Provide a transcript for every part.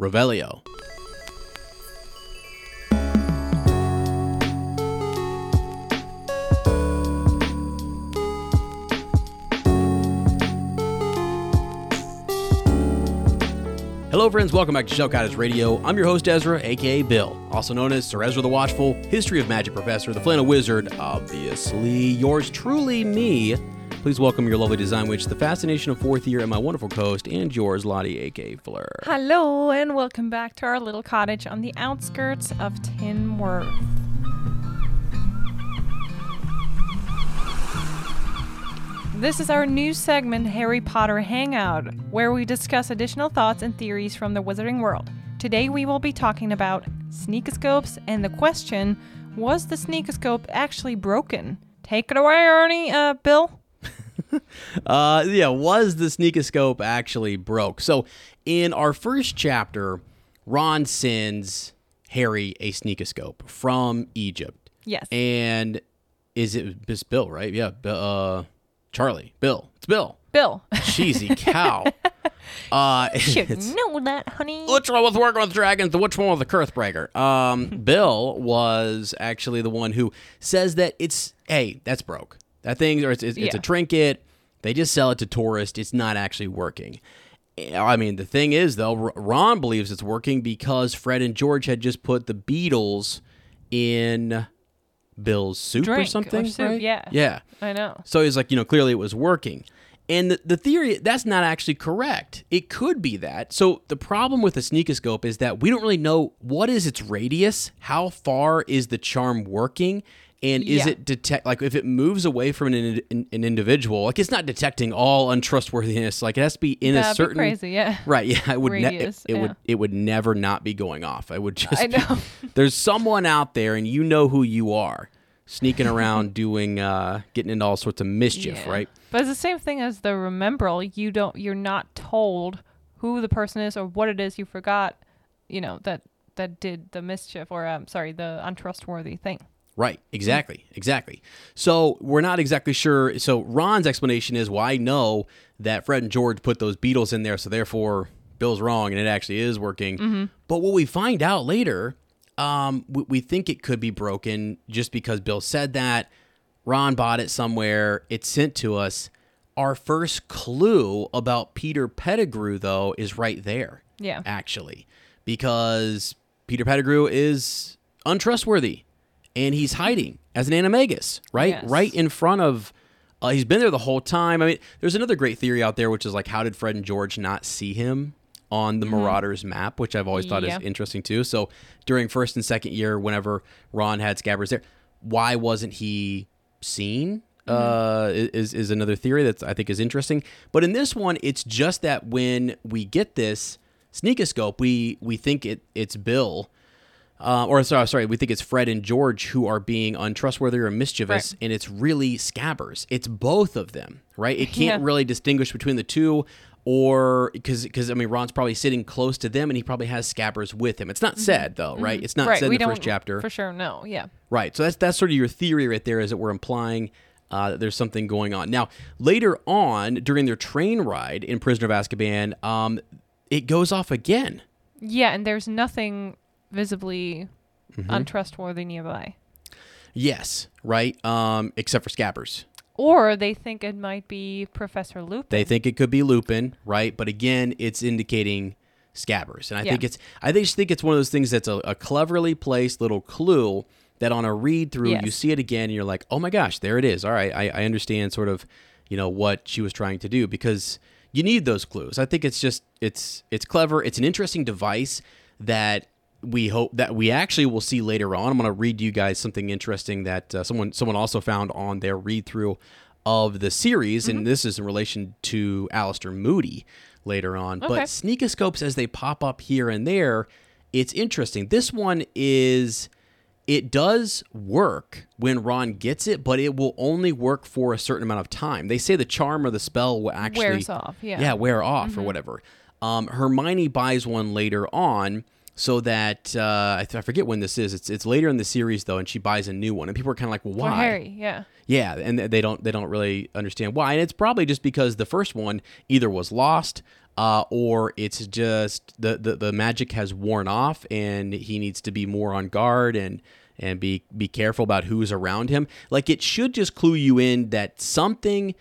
Revelio. Hello, friends. Welcome back to Shell Cottage Radio. I'm your host, Ezra, aka Bill, also known as Sir Ezra the Watchful, History of Magic Professor, the Flannel Wizard, obviously. Yours truly, me. Please welcome your lovely design witch, the fascination of fourth year, and my wonderful co-host, and yours, Lottie, A.K. Fleur. Hello, and welcome back to our little cottage on the outskirts of Tinworth. This is our new segment, Harry Potter Hangout, where we discuss additional thoughts and theories from the wizarding world. Today we will be talking about sneakoscopes and the question was the sneakoscope actually broken? Take it away, Ernie, uh, Bill. Uh, yeah, was the sneakoscope actually broke? So, in our first chapter, Ron sends Harry a sneakoscope from Egypt. Yes. And is it it's Bill, right? Yeah, uh, Charlie, Bill. It's Bill. Bill. Cheesy cow. Uh, Should know that, honey. which one was working with dragons? Which one was the Cursebreaker? Um, Bill was actually the one who says that it's hey, that's broke. That thing, or it's, it's, it's a trinket. They just sell it to tourists. It's not actually working. Eh, I mean, the thing is, though, Ron believes it's working because Fred and George had just put the beetles in Bill's soup or Drink or something, soup, right? yeah. yeah. I know. So he's like, you know, clearly it was working. And the, the theory, that's not actually correct. It could be that. So the problem with the sneakoscope is that we don't really know what is its radius, how far is the charm working, and is Yeah. it detect like if it moves away from an, an, an individual, like it's not detecting all untrustworthiness. Like it has to be in a That'd certain be crazy, yeah. Right, yeah, it would ne- it, it would it would never not be going off. I would just I be- know. there's someone out there and you know who you are sneaking around doing uh getting into all sorts of mischief, Yeah. right? But it's the same thing as the remembrall. You don't. You're not told who the person is or what it is you forgot. You know that that did the mischief or um sorry the untrustworthy thing. Right, exactly, exactly. So we're not exactly sure. So Ron's explanation is, well, I know that Fred and George put those beetles in there, so therefore Bill's wrong, and it actually is working. But what we find out later, um, we, we think it could be broken just because Bill said that. Ron bought it somewhere. It's sent to us. Our first clue about Peter Pettigrew, though, is right there Yeah. actually, because Peter Pettigrew is untrustworthy and he's hiding as an animagus, right? Yes. Right in front of. Uh, he's been there the whole time. I mean, there's another great theory out there, which is like, how did Fred and George not see him on the Marauders map, which I've always thought Mm-hmm. Is interesting too. So during first and second year, whenever Ron had Scabbers there, why wasn't he seen? Mm-hmm. Uh, is is another theory that I think is interesting. But in this one, it's just that when we get this sneakoscope, we we think it it's Bill, uh, or sorry, sorry, we think it's Fred and George who are being untrustworthy or mischievous, Right. and it's really Scabbers. It's both of them, right? It can't Yeah. really distinguish between the two, or because because I mean Ron's probably sitting close to them, and he probably has Scabbers with him. It's not said though, right? It's not Mm-hmm. right. said in the first chapter, for sure. No. Yeah. Right. So that's that's sort of your theory right there is that we're implying uh, that there's something going on. Now, later on during their train ride in Prisoner of Azkaban, um, it goes off again. Yeah. And there's nothing visibly Mm-hmm. untrustworthy nearby. Yes, right. Um, except for Scabbers. Or they think it might be Professor Lupin. They think it could be Lupin, right? But again, it's indicating Scabbers, and I Yeah. think it's I just think it's one of those things that's a, a cleverly placed little clue that on a read through you see it again, and you're like, oh my gosh, there it is. All right, I, I understand sort of, you know, what she was trying to do because you need those clues. I think it's just it's it's clever. It's an interesting device that we hope that we actually will see later on. I'm going to read you guys something interesting that uh, someone someone also found on their read through of the series, and this is in relation to Alistair Moody later on. But Okay. sneakoscopes as they pop up here and there, it's interesting. This one is it does work when Ron gets it, but it will only work for a certain amount of time. They say the charm or the spell will actually Wears off, yeah. Mm-hmm. yeah, wear off or whatever. Um, Hermione buys one later on, so that uh, I, th- I forget when this is. It's it's later in the series though, and she buys a new one, and people are kind of like, well, For why? Harry. Yeah. Yeah, and they don't they don't really understand why, and it's probably just because the first one either was lost, uh, or it's just the, the the magic has worn off and he needs to be more on guard and and be be careful about who's around him. Like it should just clue you in that something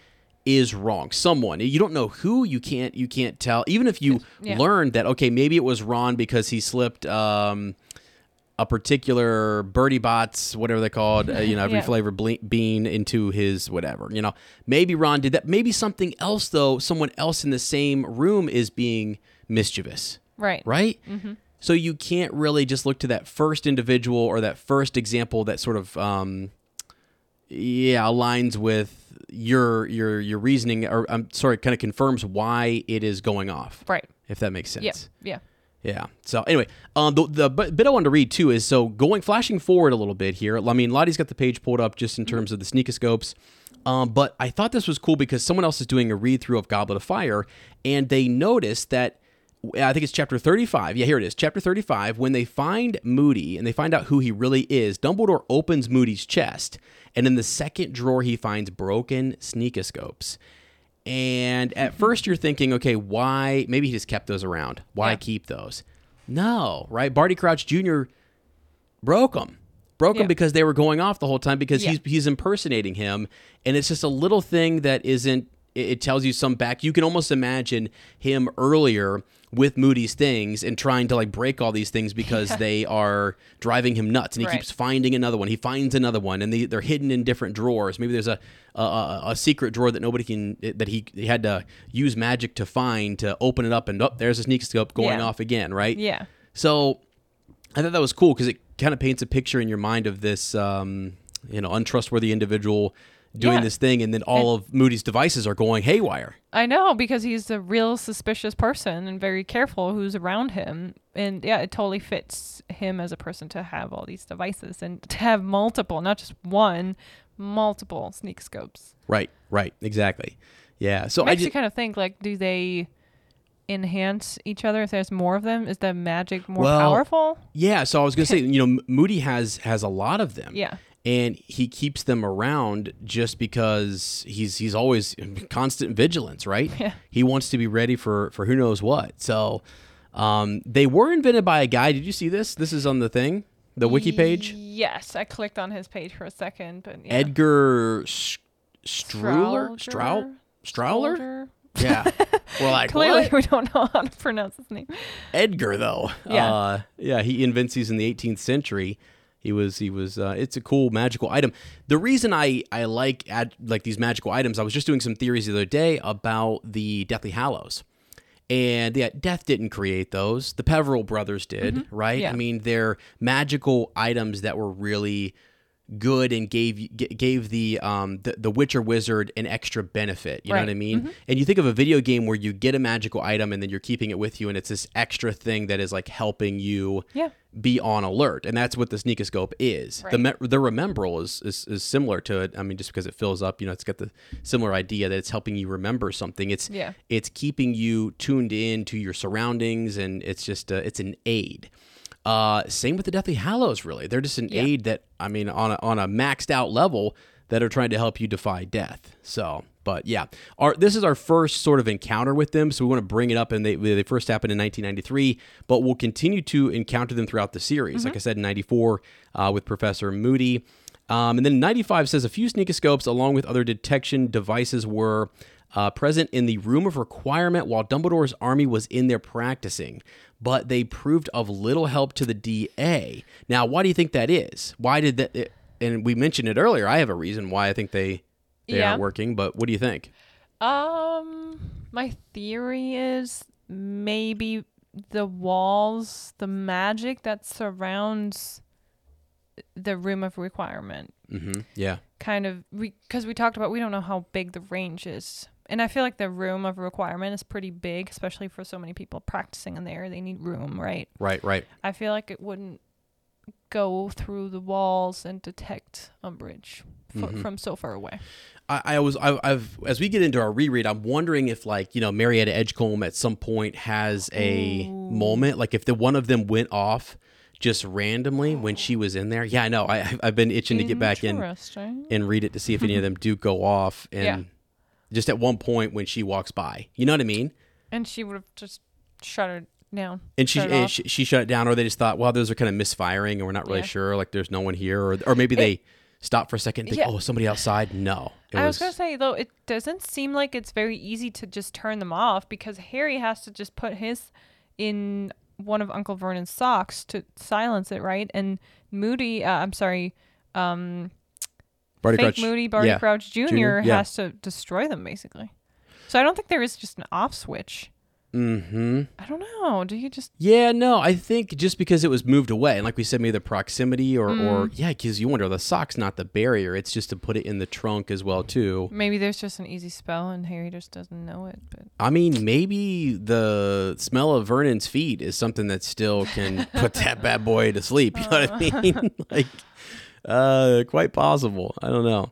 is wrong. Someone you don't know who you can't you can't tell. Even if you Yeah. learned that okay maybe it was Ron because he slipped. Um, a particular Bertie Botts, whatever they're called, uh, you know, every Yeah. flavor ble- bean into his whatever. You know, maybe Ron did that. Maybe something else though. Someone else in the same room is being mischievous, Right. right? So you can't really just look to that first individual or that first example that sort of, um, yeah, aligns with your your your reasoning, or I'm sorry, kind of confirms why it is going off. Right. If that makes sense. Yeah. Yeah. Yeah. So anyway, um, the, the bit I wanted to read too is so going flashing forward a little bit here. I mean, Lottie's got the page pulled up just in terms of the sneakoscopes. Um, but I thought this was cool because someone else is doing a read through of Goblet of Fire, and they noticed that I think it's chapter 35. Yeah, here it is, chapter 35. When they find Moody and they find out who he really is, Dumbledore opens Moody's chest, and in the second drawer he finds broken sneakoscopes. And at mm-hmm. first you're thinking, okay, why? Maybe he just kept those around. Why Yeah. keep those? No, right? Barty Crouch Jr. broke them. Broke them Yeah. because they were going off the whole time because Yeah. he's he's impersonating him, and it's just a little thing that isn't. It, it tells you some back. You can almost imagine him earlier with Moody's things and trying to like break all these things because they are driving him nuts, and he Right. keeps finding another one. He finds another one, and they, they're hidden in different drawers. Maybe there's a a, a secret drawer that nobody can that he, he had to use magic to find to open it up, and oh, there's a sneak scope going Yeah. off again, right? Yeah. So I thought that was cool because it kind of paints a picture in your mind of this, um, you know, untrustworthy individual doing Yeah. this thing, and then all of Moody's devices are going haywire. I know because he's a real suspicious person and very careful who's around him. And yeah, it totally fits him as a person to have all these devices and to have multiple, not just one, multiple sneak scopes. Right, right, exactly. Yeah. So I Makes you just kind of think like, do they enhance each other if there's more of them? Is the magic more Well, powerful? yeah. So I was gonna say, you know, Moody has has a lot of them. Yeah. And he keeps them around just because he's he's always in constant vigilance, right? Yeah. He wants to be ready for for who knows what. So um, they were invented by a guy. Did you see this? This is on the thing, the wiki page. Yes, I clicked on his page for a second, but yeah. Edgar S- Struler. Strowler? Yeah, we're like Clearly, what? we don't know how to pronounce his name. Edgar though. Yeah. uh, yeah. He invents these in the 18th century. He was he was. Uh, it's a cool magical item. The reason I I like ad, like these magical items, I was just doing some theories the other day about the Deathly Hallows. And yeah, Death didn't create those. The Peverell brothers did, right? Mm-hmm. Yeah. I mean, they're magical items that were really good and gave gave the um the, the Witcher wizard an extra benefit. You know what I mean? And you think of a video game where you get a magical item and then you're keeping it with you, and it's this extra thing that is like helping you Yeah. be on alert, and that's what the sneakoscope is. The Right. me- the remembrall is, is is similar to it. I mean, just because it fills up, you know, it's got the similar idea that it's helping you remember something. It's Yeah. it's keeping you tuned in to your surroundings, and it's just a, it's an aid. Uh, same with the Deathly Hallows. Really, they're just an Yeah. aid that I mean, on a, on a maxed out level that are trying to help you defy death. So, but yeah, our this is our first sort of encounter with them, so we want to bring it up. And they they first happened in 1993, but we'll continue to encounter them throughout the series. Like I said, in '94 uh, with Professor Moody. Um, and then 95 says a few sneakoscopes along with other detection devices were uh, present in the room of requirement while Dumbledore's army was in there practicing, but they proved of little help to the DA. Now, why do you think that is? Why did that? And we mentioned it earlier. I have a reason why I think they they Yeah. aren't working. But what do you think? Um, my theory is maybe the walls, the magic that surrounds the room of requirement, hmm Yeah, kind of because we talked about we don't know how big the range is. And I feel like the room of requirement is pretty big, especially for so many people practicing in there. They need room, right? right, right. I feel like it wouldn't go through the walls and detect Umbridge f- Mm-hmm. from so far away. I, I was I, I've as we get into our reread, I'm wondering if like you know Marietta Edgecombe at some point has a moment like if the one of them went off just randomly when she was in there. Yeah, I know. I I've been itching to get back in and read it to see if any of them do go off and Yeah. Just at one point when she walks by. You know what I mean? And she would have just shut it down. and she, shut and she she shut it down, or they just thought, well, those are kind of misfiring, and we're not really Yeah. sure. Like, there's no one here, or or maybe they stop for a second and think, Yeah. oh, somebody outside. No, it I was gonna say though, it doesn't seem like it's very easy to just turn them off because Harry has to just put his in one of Uncle Vernon's socks to silence it, right? And Moody, uh, I'm sorry, um, Barty fake Crouch- Moody Barty yeah. Crouch Jr. Junior, yeah. has to destroy them basically. So I don't think there is just an off switch. Mm-hmm. I don't know. Do you just Yeah, no, I think just because it was moved away, and like we said, maybe the proximity, or Mm. or yeah, because you wonder the sock's not the barrier; it's just to put it in the trunk as well too. maybe there's just an easy spell and Harry just doesn't know it, but I mean, maybe the smell of Vernon's feet is something that still can put that bad boy to sleep. You know what I mean? like, uh, quite possible. I don't know.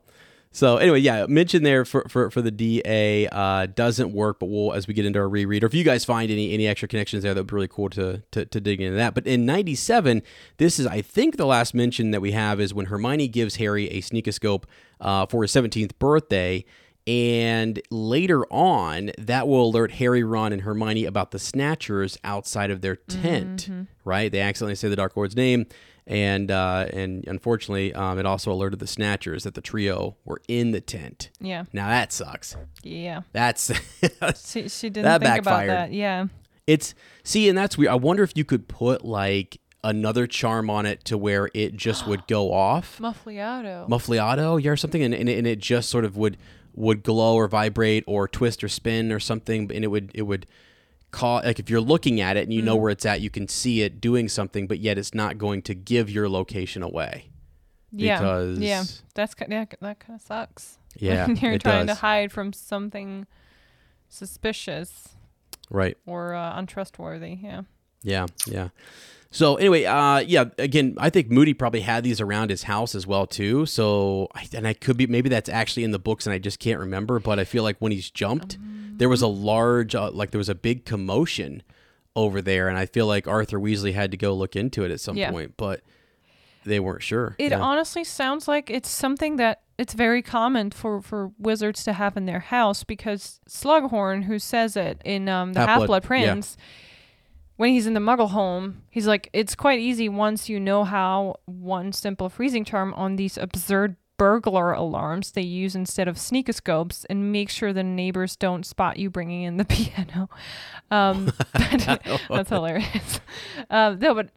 So anyway, yeah, mention there for, for, for the DA uh, doesn't work, but we'll as we get into our reread, or if you guys find any any extra connections there, that'd be really cool to, to to dig into that. But in '97, this is I think the last mention that we have is when Hermione gives Harry a sneakoscope uh, for his 17th birthday. And later on, that will alert Harry, Ron, and Hermione about the Snatchers outside of their tent. Right? They accidentally say the Dark Lord's name, and uh, and unfortunately, um, it also alerted the Snatchers that the trio were in the tent. yeah, Now that sucks. yeah. That's She, she didn't That think about that. Yeah. it's see, and that's weird. I wonder if you could put like another charm on it to where it just would go off. Muffliato. muffliato yeah or something and, and, it, and it just sort of would would glow or vibrate or twist or spin or something and it would it would call like if you're looking at it and you know where it's at you can see it doing something but yet it's not going to give your location away yeah. because- yeah. That's yeah, that kind of sucks. yeah when you're trying does to hide from something suspicious right or uh, untrustworthy. Yeah. Yeah, yeah. So anyway, uh, yeah. Again, I think Moody probably had these around his house as well too. So, and I could be maybe that's actually in the books, and I just can't remember. But I feel like when he's jumped, there was a large, uh, like there was a big commotion over there, and I feel like Arthur Weasley had to go look into it at some Yeah. point, but they weren't sure. It yeah. honestly sounds like it's something that it's very common for, for wizards to have in their house because Slughorn, who says it in um, the Half-Blood, Half Blood yeah. Prince, when he's in the Muggle home, he's like, it's quite easy once you know how one simple freezing charm on these absurd burglar alarms they use instead of sneakoscopes and make sure the neighbors don't spot you bringing in the piano. Um, that's hilarious. Um, no, but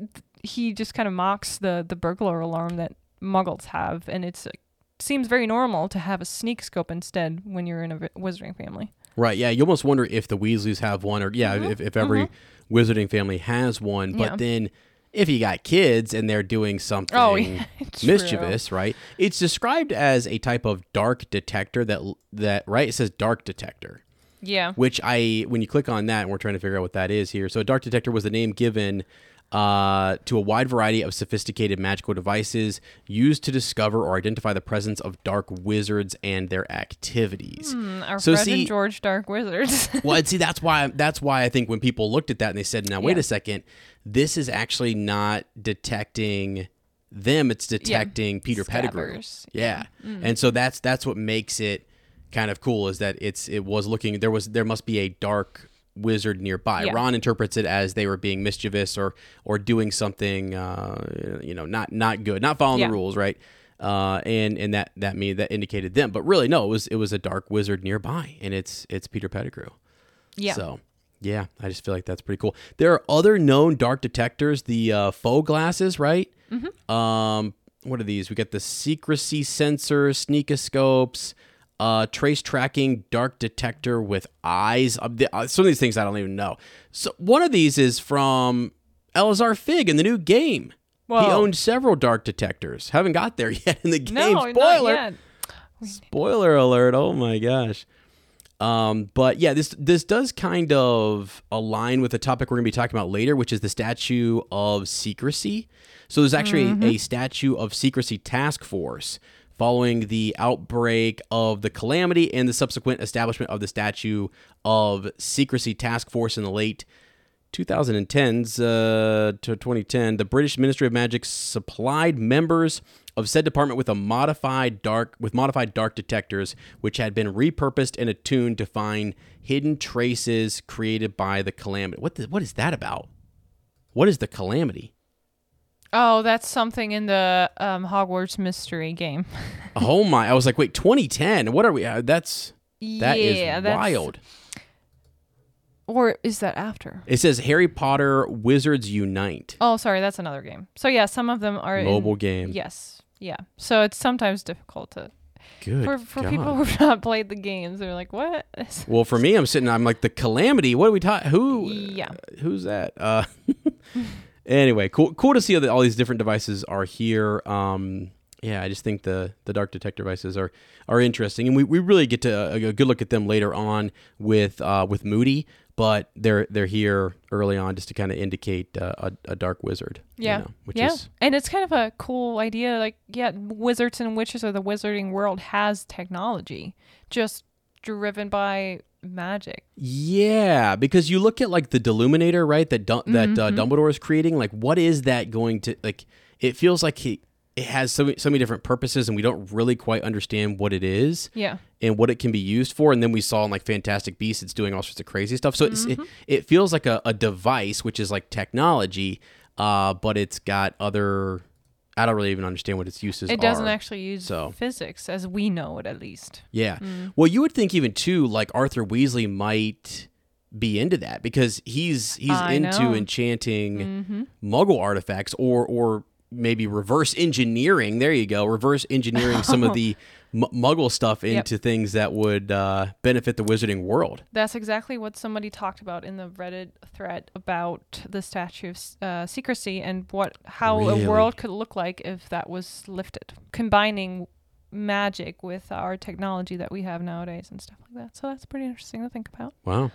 he just kind of mocks the the burglar alarm that Muggles have, and it's uh, seems very normal to have a sneak scope instead when you're in a wizarding family. Right. Yeah. You almost wonder if the Weasleys have one, or yeah, if, if every wizarding family has one. But Mm-hmm. Yeah. then, if you got kids and they're doing oh, something Oh, yeah, true. mischievous, right? It's described as a type of dark detector that that right. It says dark detector, Yeah. which I when you click on that, and we're trying to figure out what that is here. So, a dark detector was the name given. Uh, to a wide variety of sophisticated magical devices used to discover or identify the presence of dark wizards and their activities. Hmm, Our So Fred see- and George Dark Wizards. well, see, that's why that's why I think when people looked at that and they said, "Now wait Yeah. a second, this is actually not detecting them; it's detecting Peter Pettigrew." Scabbers. Yeah, Mm. and so that's that's what makes it kind of cool is that it's it was looking there was there must be a dark wizard nearby. Yeah. Ron interprets it as they were being mischievous or or doing something uh, you know not not good, not following Yeah. the rules, right? Uh, and and that that me that indicated them, but really no, it was it was a dark wizard nearby, and it's it's Peter Pettigrew. yeah. So, yeah, I just feel like that's pretty cool. There are other known dark detectors, the uh, Foe-Glasses, right? Mm-hmm. Um, what are these? We got the secrecy sensor, sneakoscopes, uh, trace tracking dark detector with eyes. Uh, some of these things I don't even know. So one of these is from Eleazar Fig in the new game. He owned several dark detectors. Haven't got there yet in the game. no, Spoiler. not yet. Spoiler alert! Oh my gosh. Um, but yeah, this this does kind of align with the topic we're going to be talking about later, which is the statue of secrecy. So there's actually a, a statue of secrecy task force following the outbreak of the calamity and the subsequent establishment of the statue of secrecy task force in the late 2010s uh, to 2010, the British Ministry of Magic supplied members of said department with a modified dark with modified dark detectors, which had been repurposed and attuned to find hidden traces created by the calamity. What the, what is that about? What is the calamity? Oh, that's something in the um, Hogwarts mystery game. oh my! I was like, wait, 2010. What are we? Uh, that's that is yeah, that's, wild. Or is that after? It says Harry Potter Wizards Unite. Oh, sorry, that's another game. So yeah, some of them are in- Mobile game. Yes, yeah. So it's sometimes difficult to Good. for for God. people who've not played the games. They're like, what? Well, for me, I'm sitting. I'm like the calamity. What are we talking? Who? Yeah. Who's that? Uh, anyway, cool. Cool to see that all these different devices are here. Um, yeah, I just think the the dark detector devices are are interesting, and we, we really get to a, a good look at them later on with uh, with Moody. But they're they're here early on just to kind of indicate uh, a, a dark wizard. you Yeah. know, which yeah, is and it's kind of a cool idea. Like, yeah, wizards and witches or the wizarding world has technology, just driven by magic. Yeah, because you look at like the Deluminator, right? That Dum- that uh, Dumbledore is creating. Like, what is that going to like? It feels like he it has so many, so many different purposes, and we don't really quite understand what it is Yeah, and what it can be used for. And then we saw in like Fantastic Beasts, it's doing all sorts of crazy stuff. So it's, it it feels like a, a device, which is like technology, uh, but it's got other. I don't really even understand what its uses it doesn't are. actually use so. physics as we know it, at least. Yeah. Mm. Well, you would think even too, like Arthur Weasley might be into that because he's he's I into know. enchanting mm-hmm. Muggle artifacts or or maybe reverse engineering. There you go, reverse engineering some of the M- Muggle stuff Yep. into things that would uh, benefit the wizarding world. That's exactly what somebody talked about in the Reddit thread about the Statue of uh, Secrecy and what how Really? a world could look like if that was lifted, combining magic with our technology that we have nowadays and stuff like that. So that's pretty interesting to think about. Wow.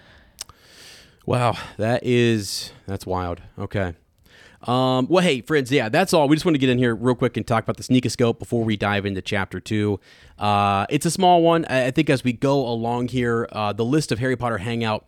Wow, that is that's wild. Okay. Um, well, hey, friends, yeah, that's all. We just want to get in here real quick and talk about the sneakoscope before we dive into chapter two. Uh, it's a small one. I think as we go along here, uh, the list of Harry Potter Hangout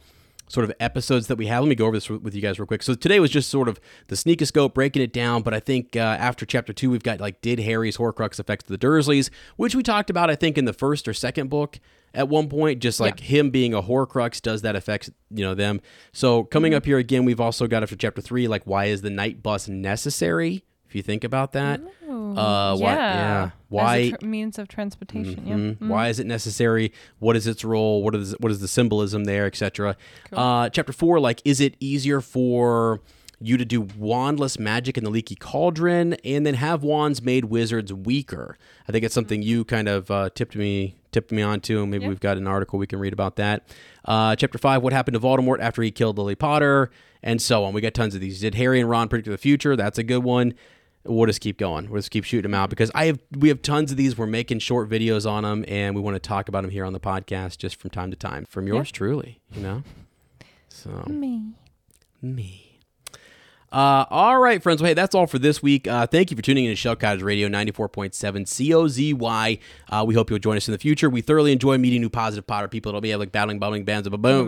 sort of episodes that we have. Let me go over this with you guys real quick. So today was just sort of the sneakoscope, breaking it down. But I think uh, after chapter two, we've got like did Harry's Horcrux affect the Dursleys, which we talked about, I think, in the first or second book at one point. Just like him being a Horcrux, does that affect you know them? So coming up here again, we've also got after chapter three, like why is the night bus necessary? You think about that, uh, why, yeah, why means of transportation. Yeah. Mhm. Why is it necessary? What is its role? What is what is the symbolism there, etc. Uh, chapter four, like, is it easier for you to do wandless magic in the leaky cauldron, and then have wands made wizards weaker? I think it's something you kind of uh, tipped me tipped me onto, and maybe Yeah. we've got an article we can read about that. Uh, chapter five, what happened to Voldemort after he killed Lily Potter, and so on. We got tons of these. Did Harry and Ron predict the future? That's a good one we'll just keep going. We'll just keep shooting them out because I have we have tons of these. We're making short videos on them, and we want to talk about them here on the podcast just from time to time. From yours truly, you know. So Me. me. Uh, all right, friends. Well, hey, that's all for this week. Uh, thank you for tuning in to Shell Cottage Radio 94.7 COZY. Uh, we hope you'll join us in the future. We thoroughly enjoy meeting new positive Potter people. It'll be like battling, bubbling bands of a boom.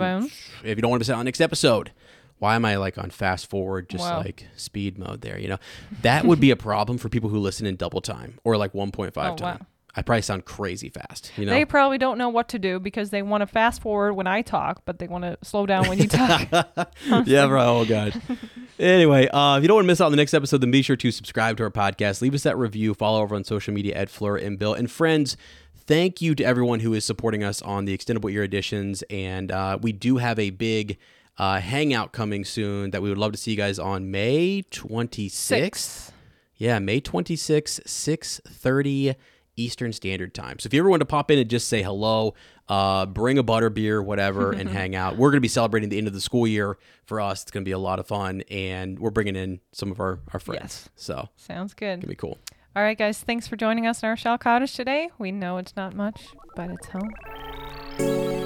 If you don't want to miss out on the next episode, why am I like on fast forward, just Wow. like speed mode there? You know, that would be a problem for people who listen in double time or like 1.5 Oh, time. wow. I probably sound crazy fast. You know, They probably don't know what to do because they want to fast forward when I talk, but they want to slow down when you talk. yeah, bro. Oh, God. anyway, uh, if you don't want to miss out on the next episode, then be sure to subscribe to our podcast. Leave us that review. Follow over on social media at Fleur and Bill. And friends, thank you to everyone who is supporting us on the extendable ear editions. And uh, we do have a big uh, hangout coming soon that we would love to see you guys on May 26th. Six. Yeah, May 26th, 6.30 Eastern Standard Time. So if you ever want to pop in and just say hello, uh, bring a butter beer, whatever, and hang out. We're going to be celebrating the end of the school year for us. It's going to be a lot of fun, and we're bringing in some of our, our friends. Yes. So Sounds good. going to be cool. All right, guys. Thanks for joining us in our shell cottage today. We know it's not much, but it's home.